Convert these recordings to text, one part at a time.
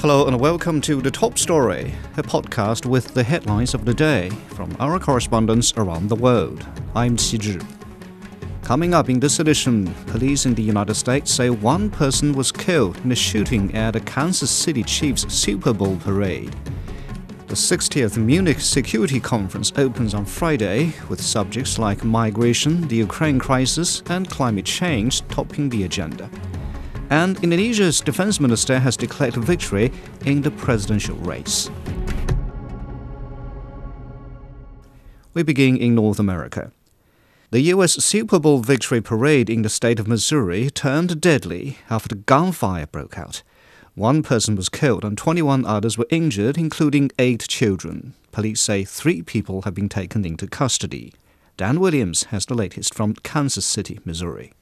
Hello and welcome to The Top Story, a podcast with the headlines of the day from our correspondents around the world. I'm Qi Zhi. Coming up in this edition, police in the United States say one person was killed in a shooting at a Kansas City Chiefs Super Bowl parade. The 60th Munich Security Conference opens on Friday, with subjects like migration, the Ukraine crisis, and climate change topping the agenda and Indonesia's defense minister has declared victory in the presidential race. We begin in North America. The U.S. Super Bowl victory parade in the state of Missouri turned deadly after gunfire broke out. One person was killed and 21 others were injured, including eight children. Police say three people have been taken into custody. Dan Williams has the latest from Kansas City, Missouri.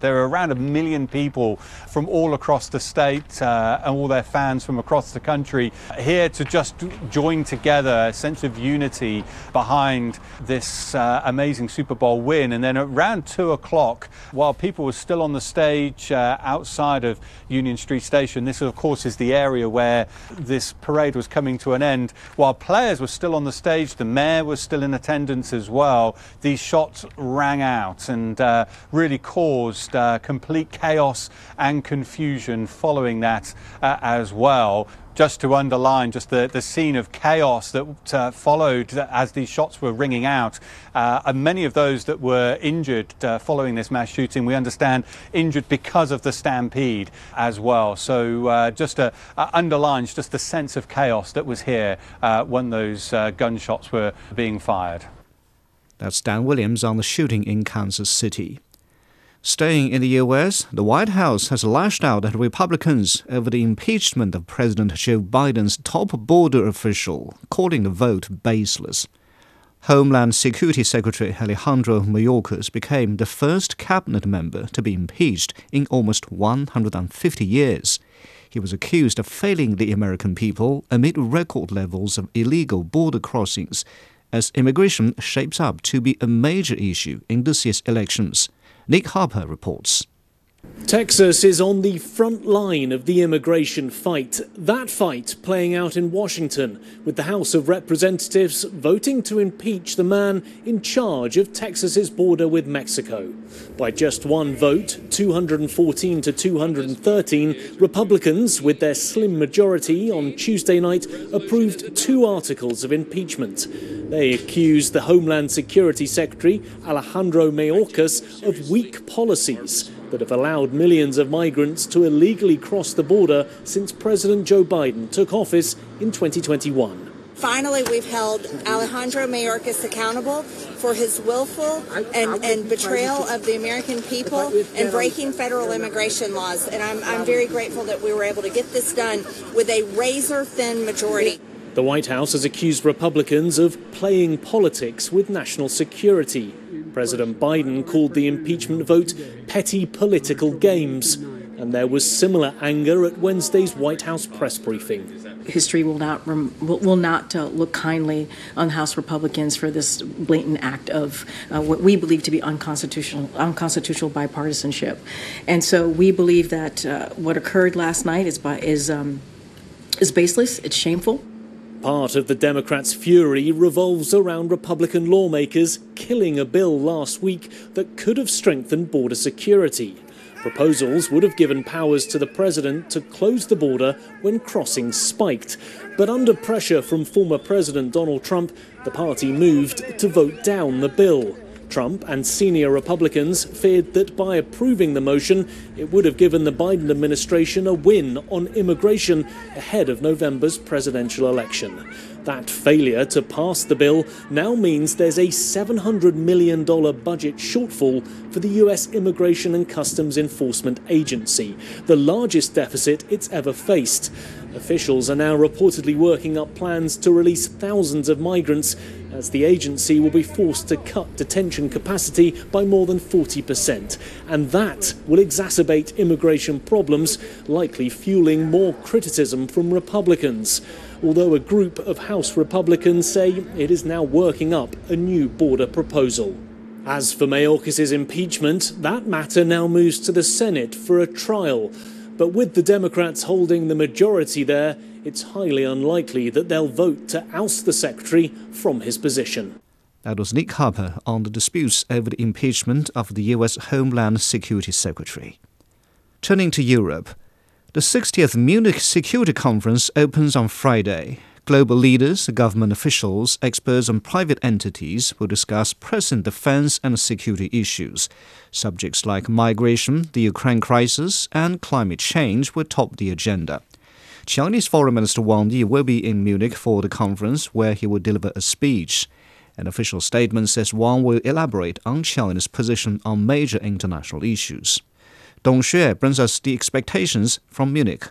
There are around a million people from all across the state uh, and all their fans from across the country here to just join together a sense of unity behind this uh, amazing Super Bowl win. And then around two o'clock, while people were still on the stage uh, outside of Union Street Station, this of course is the area where this parade was coming to an end. While players were still on the stage, the mayor was still in attendance as well. These shots rang out and uh, really caused uh, complete chaos and confusion following that uh, as well just to underline just the, the scene of chaos that uh, followed as these shots were ringing out. Uh, and many of those that were injured uh, following this mass shooting, we understand, injured because of the stampede as well. So uh, just uh, underlines just the sense of chaos that was here uh, when those gunshots were being fired. That's Dan Williams on the shooting in Kansas City. Staying in the U.S., the White House has lashed out at Republicans over the impeachment of President Joe Biden's top border official, calling the vote baseless. Homeland Security Secretary Alejandro Mayorkas became the first cabinet member to be impeached in almost 150 years. He was accused of failing the American people amid record levels of illegal border crossings, as immigration shapes up to be a major issue in this year's elections. Nick Harper reports. Texas is on the front line of the immigration fight. That fight playing out in Washington, with the House of Representatives voting to impeach the man in charge of Texas's border with Mexico. By just one vote, 214 to 213, Republicans, with their slim majority on Tuesday night, approved two articles of impeachment. They accused the Homeland Security Secretary, Alejandro Mayorkas, of weak policies that have allowed millions of migrants to illegally cross the border since President Joe Biden took office in 2021. Finally, we've held Alejandro Mayorkas accountable for his willful and, and, betrayal of the American people and breaking federal immigration laws. And I'm, I'm very grateful that we were able to get this done with a razor thin majority. The White House has accused Republicans of playing politics with national security. President Biden called the impeachment vote petty political games, and there was similar anger at Wednesday's White House press briefing. History will not will not uh, look kindly on House Republicans for this blatant act of uh, what we believe to be unconstitutional unconstitutional bipartisanship, and so we believe that uh, what occurred last night is by, is um, is baseless. It's shameful. Part of the Democrats' fury revolves around Republican lawmakers killing a bill last week that could have strengthened border security. Proposals would have given powers to the president to close the border when crossings spiked. But under pressure from former President Donald Trump, the party moved to vote down the bill. Trump and senior Republicans feared that by approving the motion, it would have given the Biden administration a win on immigration ahead of November's presidential election. That failure to pass the bill now means there's a $700 million budget shortfall for the U.S. Immigration and Customs Enforcement Agency, the largest deficit it's ever faced. Officials are now reportedly working up plans to release thousands of migrants as the agency will be forced to cut detention capacity by more than 40%. And that will exacerbate immigration problems, likely fueling more criticism from Republicans. Although a group of House Republicans say it is now working up a new border proposal. As for Mayorkas' impeachment, that matter now moves to the Senate for a trial. But with the Democrats holding the majority there, it's highly unlikely that they'll vote to oust the secretary from his position. That was Nick Harper on the disputes over the impeachment of the U.S. Homeland Security Secretary. Turning to Europe, the 60th Munich Security Conference opens on Friday. Global leaders, government officials, experts, and private entities will discuss present defense and security issues. Subjects like migration, the Ukraine crisis, and climate change will top the agenda. Chinese Foreign Minister Wang Yi will be in Munich for the conference, where he will deliver a speech. An official statement says Wang will elaborate on China's position on major international issues. Dong Xue brings us the expectations from Munich.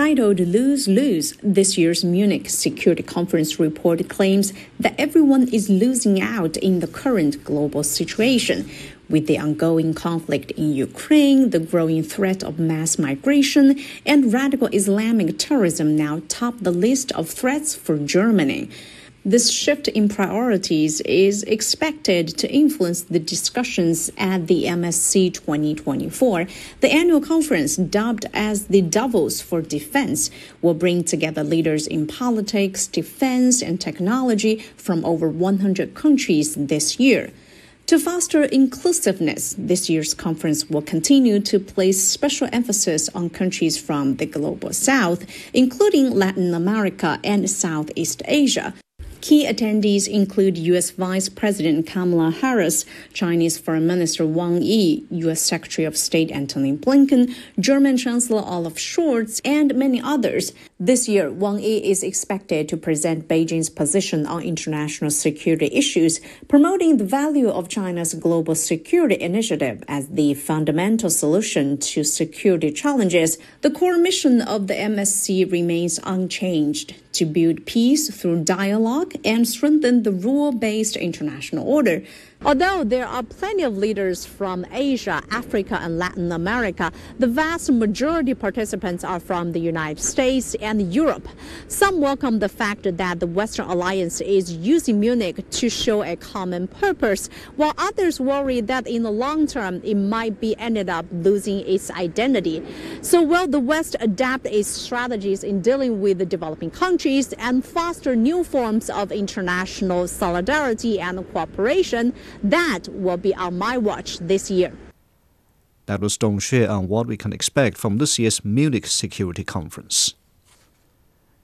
Titled Lose Lose, this year's Munich Security Conference report claims that everyone is losing out in the current global situation. With the ongoing conflict in Ukraine, the growing threat of mass migration, and radical Islamic terrorism now top the list of threats for Germany. This shift in priorities is expected to influence the discussions at the MSC 2024. The annual conference, dubbed as the Davos for Defense, will bring together leaders in politics, defense, and technology from over 100 countries this year. To foster inclusiveness, this year's conference will continue to place special emphasis on countries from the global south, including Latin America and Southeast Asia. Key attendees include U.S. Vice President Kamala Harris, Chinese Foreign Minister Wang Yi, U.S. Secretary of State Antony Blinken, German Chancellor Olaf Scholz, and many others. This year, Wang Yi is expected to present Beijing's position on international security issues, promoting the value of China's global security initiative as the fundamental solution to security challenges. The core mission of the MSC remains unchanged to build peace through dialogue and strengthen the rule based international order. Although there are plenty of leaders from Asia, Africa, and Latin America, the vast majority participants are from the United States and Europe. Some welcome the fact that the Western Alliance is using Munich to show a common purpose, while others worry that in the long term it might be ended up losing its identity. So will the West adapt its strategies in dealing with the developing countries and foster new forms of international solidarity and cooperation? That will be on my watch this year. That was Dong Xue on what we can expect from this year's Munich Security Conference.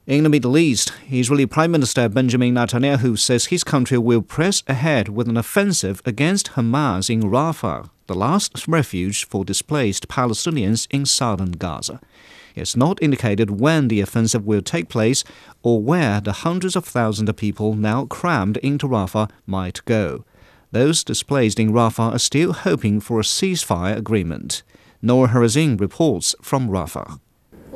In the Middle East, Israeli Prime Minister Benjamin Netanyahu says his country will press ahead with an offensive against Hamas in Rafah, the last refuge for displaced Palestinians in southern Gaza. It's not indicated when the offensive will take place or where the hundreds of thousands of people now crammed into Rafah might go. Those displaced in Rafah are still hoping for a ceasefire agreement. Noor Harazin reports from Rafah.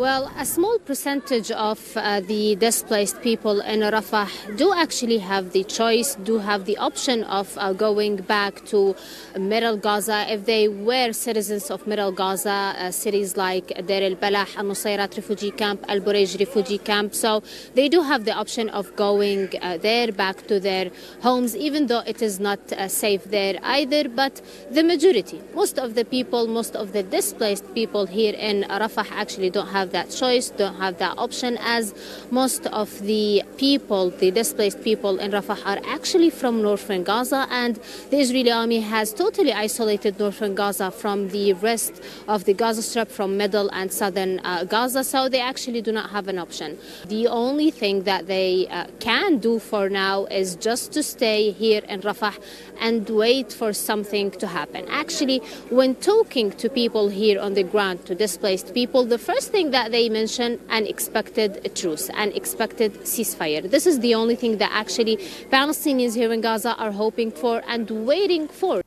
Well, a small percentage of uh, the displaced people in Rafah do actually have the choice, do have the option of uh, going back to Middle Gaza if they were citizens of Middle Gaza, uh, cities like Deir el-Balah, Al-Nusayrat refugee camp, Al-Bureij refugee camp. So they do have the option of going uh, there, back to their homes, even though it is not uh, safe there either. But the majority, most of the people, most of the displaced people here in Rafah actually don't have that choice, don't have that option, as most of the people, the displaced people in Rafah, are actually from northern Gaza, and the Israeli army has totally isolated northern Gaza from the rest of the Gaza Strip, from middle and southern uh, Gaza, so they actually do not have an option. The only thing that they uh, can do for now is just to stay here in Rafah and wait for something to happen. Actually, when talking to people here on the ground, to displaced people, the first thing that that they mention an expected truce, an expected ceasefire. This is the only thing that actually Palestinians here in Gaza are hoping for and waiting for.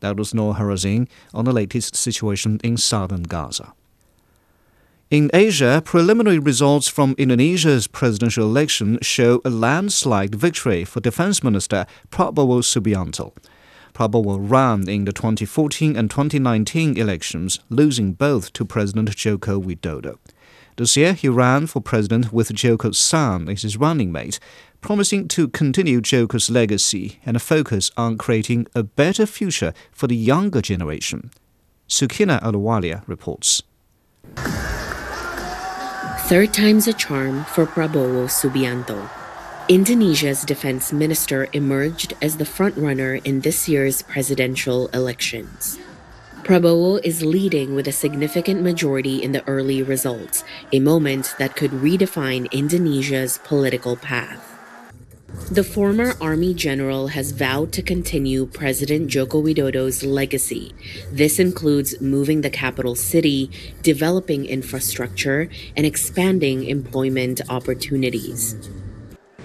That was Noor Harazin on the latest situation in southern Gaza. In Asia, preliminary results from Indonesia's presidential election show a landslide victory for Defense Minister Prabowo Subianto. Prabowo ran in the 2014 and 2019 elections, losing both to President Joko Widodo. This year, he ran for president with Joko's son as his running mate, promising to continue Joko's legacy and a focus on creating a better future for the younger generation. Sukina Ahluwalia reports. Third time's a charm for Prabowo Subianto. Indonesia's defense minister emerged as the frontrunner in this year's presidential elections. Prabowo is leading with a significant majority in the early results, a moment that could redefine Indonesia's political path. The former army general has vowed to continue President Joko Widodo's legacy. This includes moving the capital city, developing infrastructure, and expanding employment opportunities.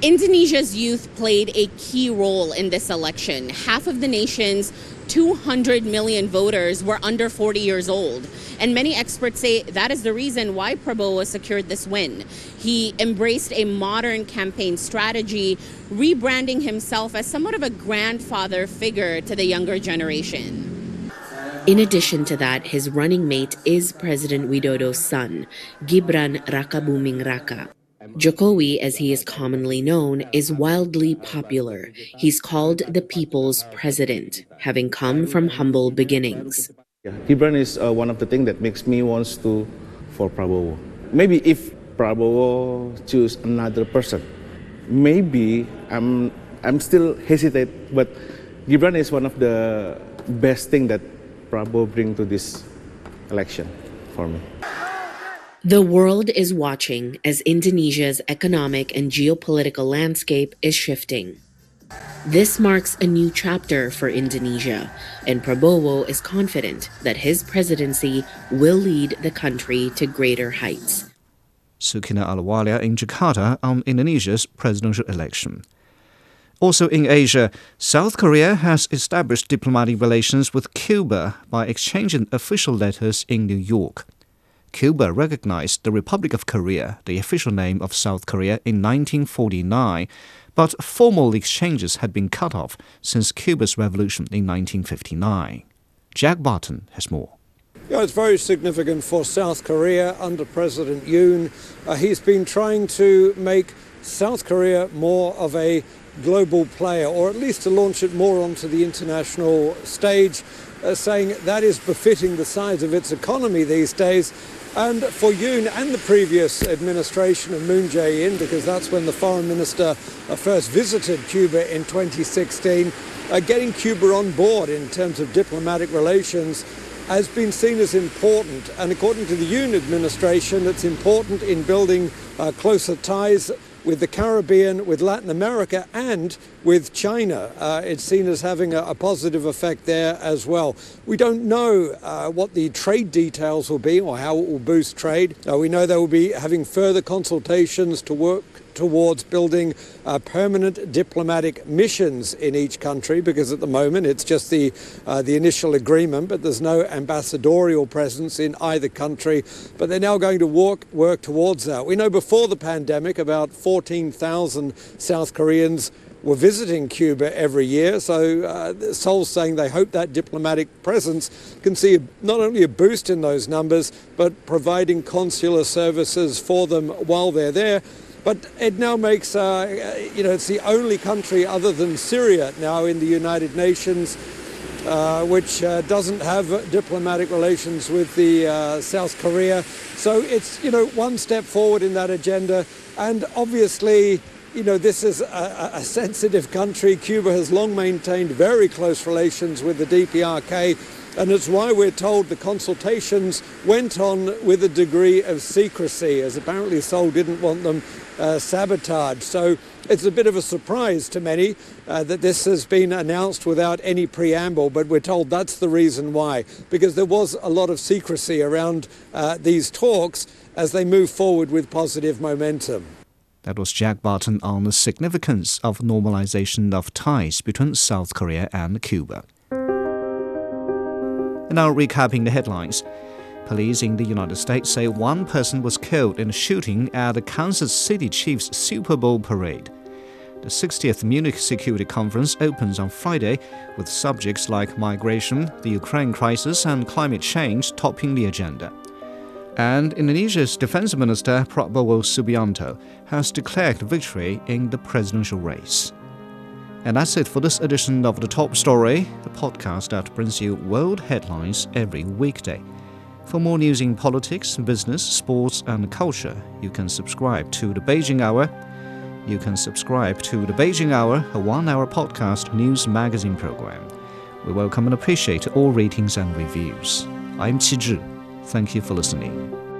Indonesia's youth played a key role in this election. Half of the nation's 200 million voters were under 40 years old. And many experts say that is the reason why Prabowo secured this win. He embraced a modern campaign strategy, rebranding himself as somewhat of a grandfather figure to the younger generation. In addition to that, his running mate is President Widodo's son, Gibran Rakabuming Raka. Jokowi, as he is commonly known, is wildly popular. He's called the people's president, having come from humble beginnings. Yeah, Gibran is uh, one of the things that makes me wants to for Prabowo. Maybe if Prabowo choose another person, maybe I'm I'm still hesitate, but Gibran is one of the best thing that Prabowo bring to this election for me. The world is watching as Indonesia's economic and geopolitical landscape is shifting. This marks a new chapter for Indonesia, and Prabowo is confident that his presidency will lead the country to greater heights. Sukina Ahluwalia in Jakarta on Indonesia's presidential election. Also in Asia, South Korea has established diplomatic relations with Cuba by exchanging official letters in New York. Cuba recognized the Republic of Korea, the official name of South Korea, in 1949, but formal exchanges had been cut off since Cuba's revolution in 1959. Jack Barton has more. Yeah, it's very significant for South Korea under President Yoon. Uh, he's been trying to make South Korea more of a global player, or at least to launch it more onto the international stage, uh, saying that is befitting the size of its economy these days. And for Yoon and the previous administration of Moon Jae-in, because that's when the foreign minister uh, first visited Cuba in 2016, uh, getting Cuba on board in terms of diplomatic relations has been seen as important. And according to the Yoon administration, it's important in building uh, closer ties with the Caribbean, with Latin America, and with China. Uh, it's seen as having a, a, positive effect there as well. We don't know uh, what the trade details will be or how it will boost trade. Uh, we know they will be having further consultations to work towards building uh, permanent diplomatic missions in each country because at the moment it's just the uh, the initial agreement but there's no ambassadorial presence in either country but they're now going to work work towards that we know before the pandemic about 14,000 South Koreans were visiting Cuba every year. So uh, Seoul's saying they hope that diplomatic presence can see not only a boost in those numbers, but providing consular services for them while they're there. But it now makes, uh, you know, it's the only country other than Syria now in the United Nations uh, which uh, doesn't have diplomatic relations with the uh, South Korea. So it's, you know, one step forward in that agenda. And obviously, you know, this is a, a sensitive country. Cuba has long maintained very close relations with the DPRK. And it's why we're told the consultations went on with a degree of secrecy, as apparently Seoul didn't want them uh, sabotaged. So it's a bit of a surprise to many uh, that this has been announced without any preamble, but we're told that's the reason why, because there was a lot of secrecy around uh, these talks as they move forward with positive momentum. That was Jack Barton on the significance of normalization of ties between South Korea and Cuba. And now recapping the headlines. Police in the United States say one person was killed in a shooting at the Kansas City Chiefs Super Bowl parade. The 60th Munich Security Conference opens on Friday with subjects like migration, the Ukraine crisis, and climate change topping the agenda. And Indonesia's Defense Minister Prabowo Subianto has declared victory in the presidential race. And that's it for this edition of The Top Story, the podcast that brings you world headlines every weekday. For more news in politics, business, sports, and culture, you can subscribe to the Beijing Hour. You can subscribe to the Beijing Hour, a one hour podcast news magazine program. We welcome and appreciate all ratings and reviews. I'm Qi Zhi. Thank you for listening.